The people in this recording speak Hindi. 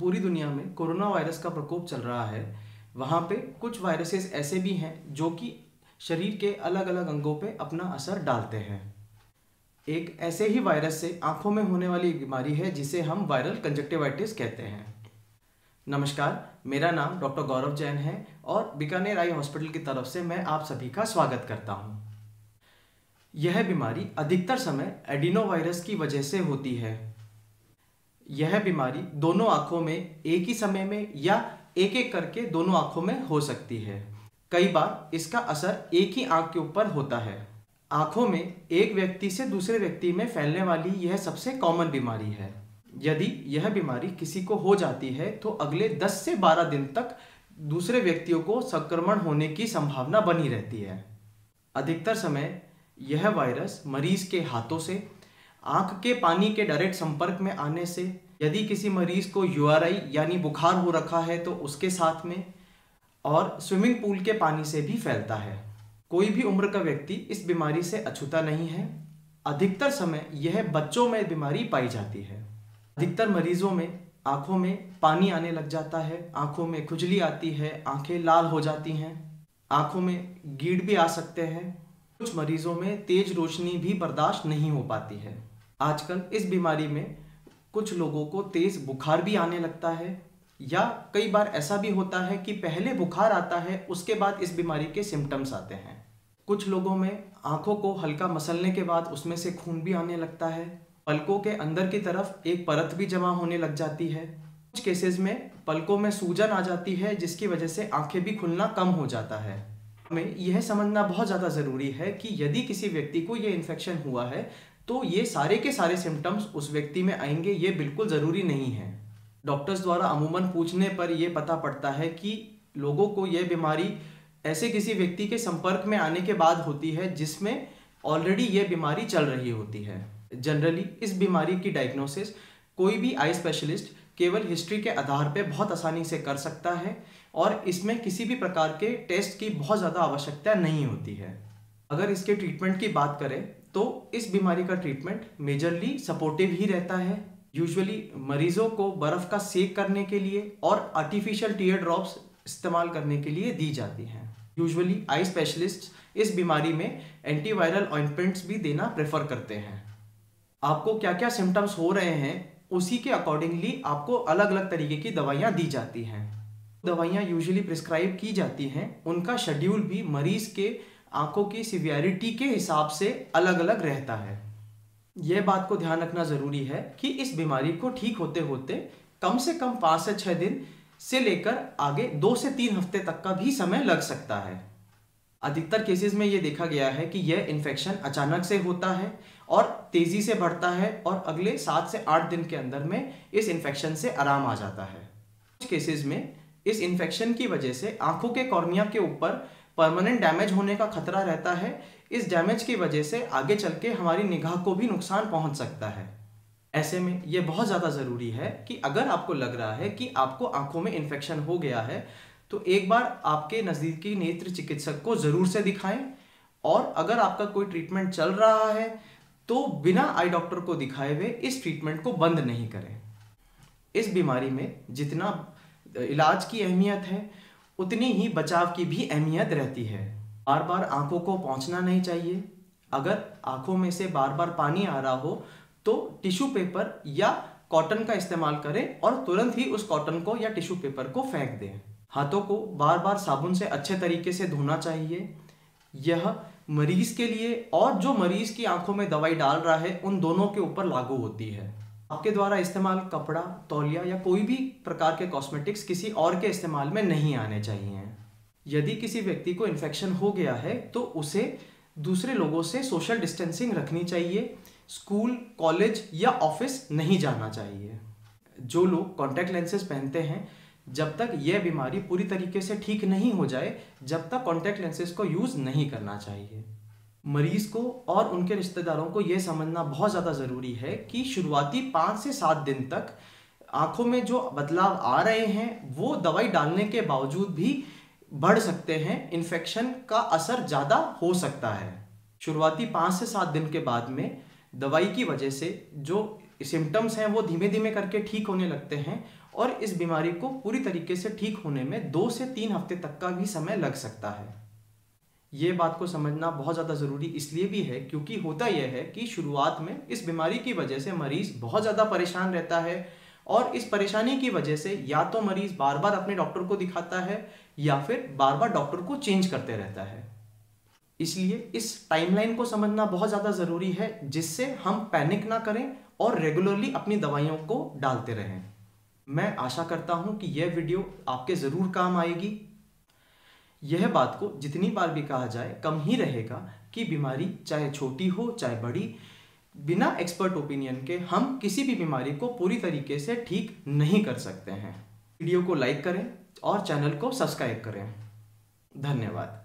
पूरी दुनिया में कोरोना वायरस का प्रकोप चल रहा है, वहाँ पे कुछ वायरसेस ऐसे भी हैं जो कि शरीर के अलग अलग अंगों पे अपना असर डालते हैं। एक ऐसे ही वायरस से आँखों में होने वाली बीमारी है जिसे हम वायरल कंजक्टिवाइटिस कहते हैं। नमस्कार, मेरा नाम डॉक्टर गौरव जैन है और बीकानेर आई हॉस्पिटल की तरफ़ से मैं आप सभी का स्वागत करता हूँ। यह बीमारी अधिकतर समय एडिनो वायरस की वजह से होती है। यह बीमारी दोनों आँखों में, एक ही समय में या एक एक करके दोनों आँखों में हो सकती है। कई बार इसका असर एक ही आँख के ऊपर होता है। आँखों में एक व्यक्ति से दूसरे व्यक्ति में फैलने वाली यह सबसे कॉमन बीमारी है। यदि यह बीमारी किसी को हो जाती है तो अगले 10 से 12 दिन तक दूसरे व्यक्तियों को संक्रमण होने की संभावना बनी रहती है। अधिकतर समय यह वायरस मरीज़ के हाथों से आँख के पानी के डायरेक्ट संपर्क में आने से यदि किसी मरीज़ को यूआरआई यानी बुखार हो रखा है तो उसके साथ में और स्विमिंग पूल के पानी से भी फैलता है। कोई भी उम्र का व्यक्ति इस बीमारी से अछूता नहीं है। अधिकतर समय यह बच्चों में बीमारी पाई जाती है। अधिकतर मरीजों में आँखों में पानी आने लग जाता है। आँखों में खुजली आती है, आँखें लाल हो जाती हैं, आँखों में गीड़ भी आ सकते हैं। कुछ मरीजों में तेज रोशनी भी बर्दाश्त नहीं हो पाती है। आजकल इस बीमारी में कुछ लोगों को तेज बुखार भी आने लगता है, या कई बार ऐसा भी होता है कि पहले बुखार आता है, उसके बाद इस बीमारी के सिम्टम्स आते हैं। कुछ लोगों में आँखों को हल्का मसलने के बाद उसमें से खून भी आने लगता है, पलकों के अंदर की तरफ़ एक परत भी जमा होने लग जाती है। कुछ केसेस में पलकों में सूजन आ जाती है, जिसकी वजह से आँखें भी खुलना कम हो जाता है। हमें यह समझना बहुत ज़्यादा ज़रूरी है कि यदि किसी व्यक्ति को यह इन्फेक्शन हुआ है तो ये सारे के सारे सिम्टम्स उस व्यक्ति में आएँगे, ये बिल्कुल ज़रूरी नहीं है। डॉक्टर्स द्वारा अमूमन पूछने पर यह पता पड़ता है कि लोगों को यह बीमारी ऐसे किसी व्यक्ति के संपर्क में आने के बाद होती है, जिसमें ऑलरेडी ये बीमारी चल रही होती है। जनरली इस बीमारी की डायग्नोसिस कोई भी आई स्पेशलिस्ट केवल हिस्ट्री के आधार पर बहुत आसानी से कर सकता है और इसमें किसी भी प्रकार के टेस्ट की बहुत ज़्यादा आवश्यकता नहीं होती है। अगर इसके ट्रीटमेंट की बात करें तो इस बीमारी का ट्रीटमेंट मेजरली सपोर्टिव ही रहता है। यूजुअली मरीजों को बर्फ़ का सेक करने के लिए और आर्टिफिशियल टीयर ड्रॉप्स इस्तेमाल करने के लिए दी जाती हैं। यूजुअली आई स्पेशलिस्ट इस बीमारी में एंटीवायरल ऑइंटमेंट्स भी देना प्रेफर करते हैं। आपको क्या क्या सिम्टम्स हो रहे हैं, उसी के अकॉर्डिंगली आपको अलग अलग तरीके की दवाइयाँ दी जाती हैं। दवाइयाँ यूजुअली प्रिस्क्राइब की जाती हैं, उनका शेड्यूल भी मरीज़ के आँखों की सिवियरिटी के हिसाब से अलग अलग रहता है। यह बात को ध्यान रखना ज़रूरी है कि इस बीमारी को ठीक होते होते कम से कम पाँच से छः दिन से लेकर आगे दो से तीन हफ़्ते तक का भी समय लग सकता है। अधिकतर केसेस में ये देखा गया है कि यह इन्फेक्शन अचानक से होता है और तेज़ी से बढ़ता है और अगले सात से आठ दिन के अंदर में इस इन्फेक्शन से आराम आ जाता है। कुछ केसेस में इस इन्फेक्शन की वजह से आँखों के कॉर्निया के ऊपर परमानेंट डैमेज होने का खतरा रहता है, इस डैमेज की वजह से आगे चल के हमारी निगाह को भी नुकसान पहुँच सकता है। ऐसे में यह बहुत ज़्यादा ज़रूरी है कि अगर आपको लग रहा है कि आपको आँखों में इन्फेक्शन हो गया है तो एक बार आपके नज़दीकी नेत्र चिकित्सक को ज़रूर से दिखाएँ। और अगर आपका कोई ट्रीटमेंट चल रहा है तो बिना आई डॉक्टर को दिखाए हुए इस ट्रीटमेंट को बंद नहीं करें। इस बीमारी में जितना इलाज की अहमियत है उतनी ही बचाव की भी अहमियत रहती है। बार बार आँखों को पहुँचना नहीं चाहिए। अगर आँखों में से बार बार पानी आ रहा हो तो टिश्यू पेपर या कॉटन का इस्तेमाल करें और तुरंत ही उस कॉटन को या टिश्यू पेपर को फेंक दें। हाथों को बार बार साबुन से अच्छे तरीके से धोना चाहिए। यह मरीज़ के लिए और जो मरीज़ की आँखों में दवाई डाल रहा है, उन दोनों के ऊपर लागू होती है। आपके द्वारा इस्तेमाल कपड़ा, तौलिया या कोई भी प्रकार के कॉस्मेटिक्स किसी और के इस्तेमाल में नहीं आने चाहिए। यदि किसी व्यक्ति को इन्फेक्शन हो गया है तो उसे दूसरे लोगों से सोशल डिस्टेंसिंग रखनी चाहिए। स्कूल कॉलेज या ऑफ़िस नहीं जाना चाहिए। जो लोग कॉन्टैक्ट लेंसेज पहनते हैं, जब तक यह बीमारी पूरी तरीके से ठीक नहीं हो जाए, जब तक कॉन्टैक्ट लेंसेज को यूज़ नहीं करना चाहिए। मरीज़ को और उनके रिश्तेदारों को यह समझना बहुत ज़्यादा ज़रूरी है कि शुरुआती पाँच से सात दिन तक आँखों में जो बदलाव आ रहे हैं, वो दवाई डालने के बावजूद भी बढ़ सकते हैं। इन्फेक्शन का असर ज़्यादा हो सकता है। शुरुआती पाँच से सात दिन के बाद में दवाई की वजह से जो सिम्टम्स हैं, वो धीमे धीमे करके ठीक होने लगते हैं और इस बीमारी को पूरी तरीके से ठीक होने में दो से तीन हफ़्ते तक का भी समय लग सकता है। ये बात को समझना बहुत ज़्यादा ज़रूरी इसलिए भी है क्योंकि होता यह है कि शुरुआत में इस बीमारी की वजह से मरीज़ बहुत ज़्यादा परेशान रहता है और इस परेशानी की वजह से या तो मरीज़ बार बार अपने डॉक्टर को दिखाता है या फिर बार बार डॉक्टर को चेंज करते रहता है। इसलिए इस टाइमलाइन को समझना बहुत ज़्यादा ज़रूरी है जिससे हम पैनिक ना करें और रेगुलरली अपनी दवाइयों को डालते रहें। मैं आशा करता हूँ कि यह वीडियो आपके ज़रूर काम आएगी। यह बात को जितनी बार भी कहा जाए, कम ही रहेगा कि बीमारी चाहे छोटी हो, चाहे बड़ी, बिना एक्सपर्ट ओपिनियन के हम किसी भी बीमारी को पूरी तरीके से ठीक नहीं कर सकते हैं। वीडियो को लाइक करें और चैनल को सब्सक्राइब करें। धन्यवाद।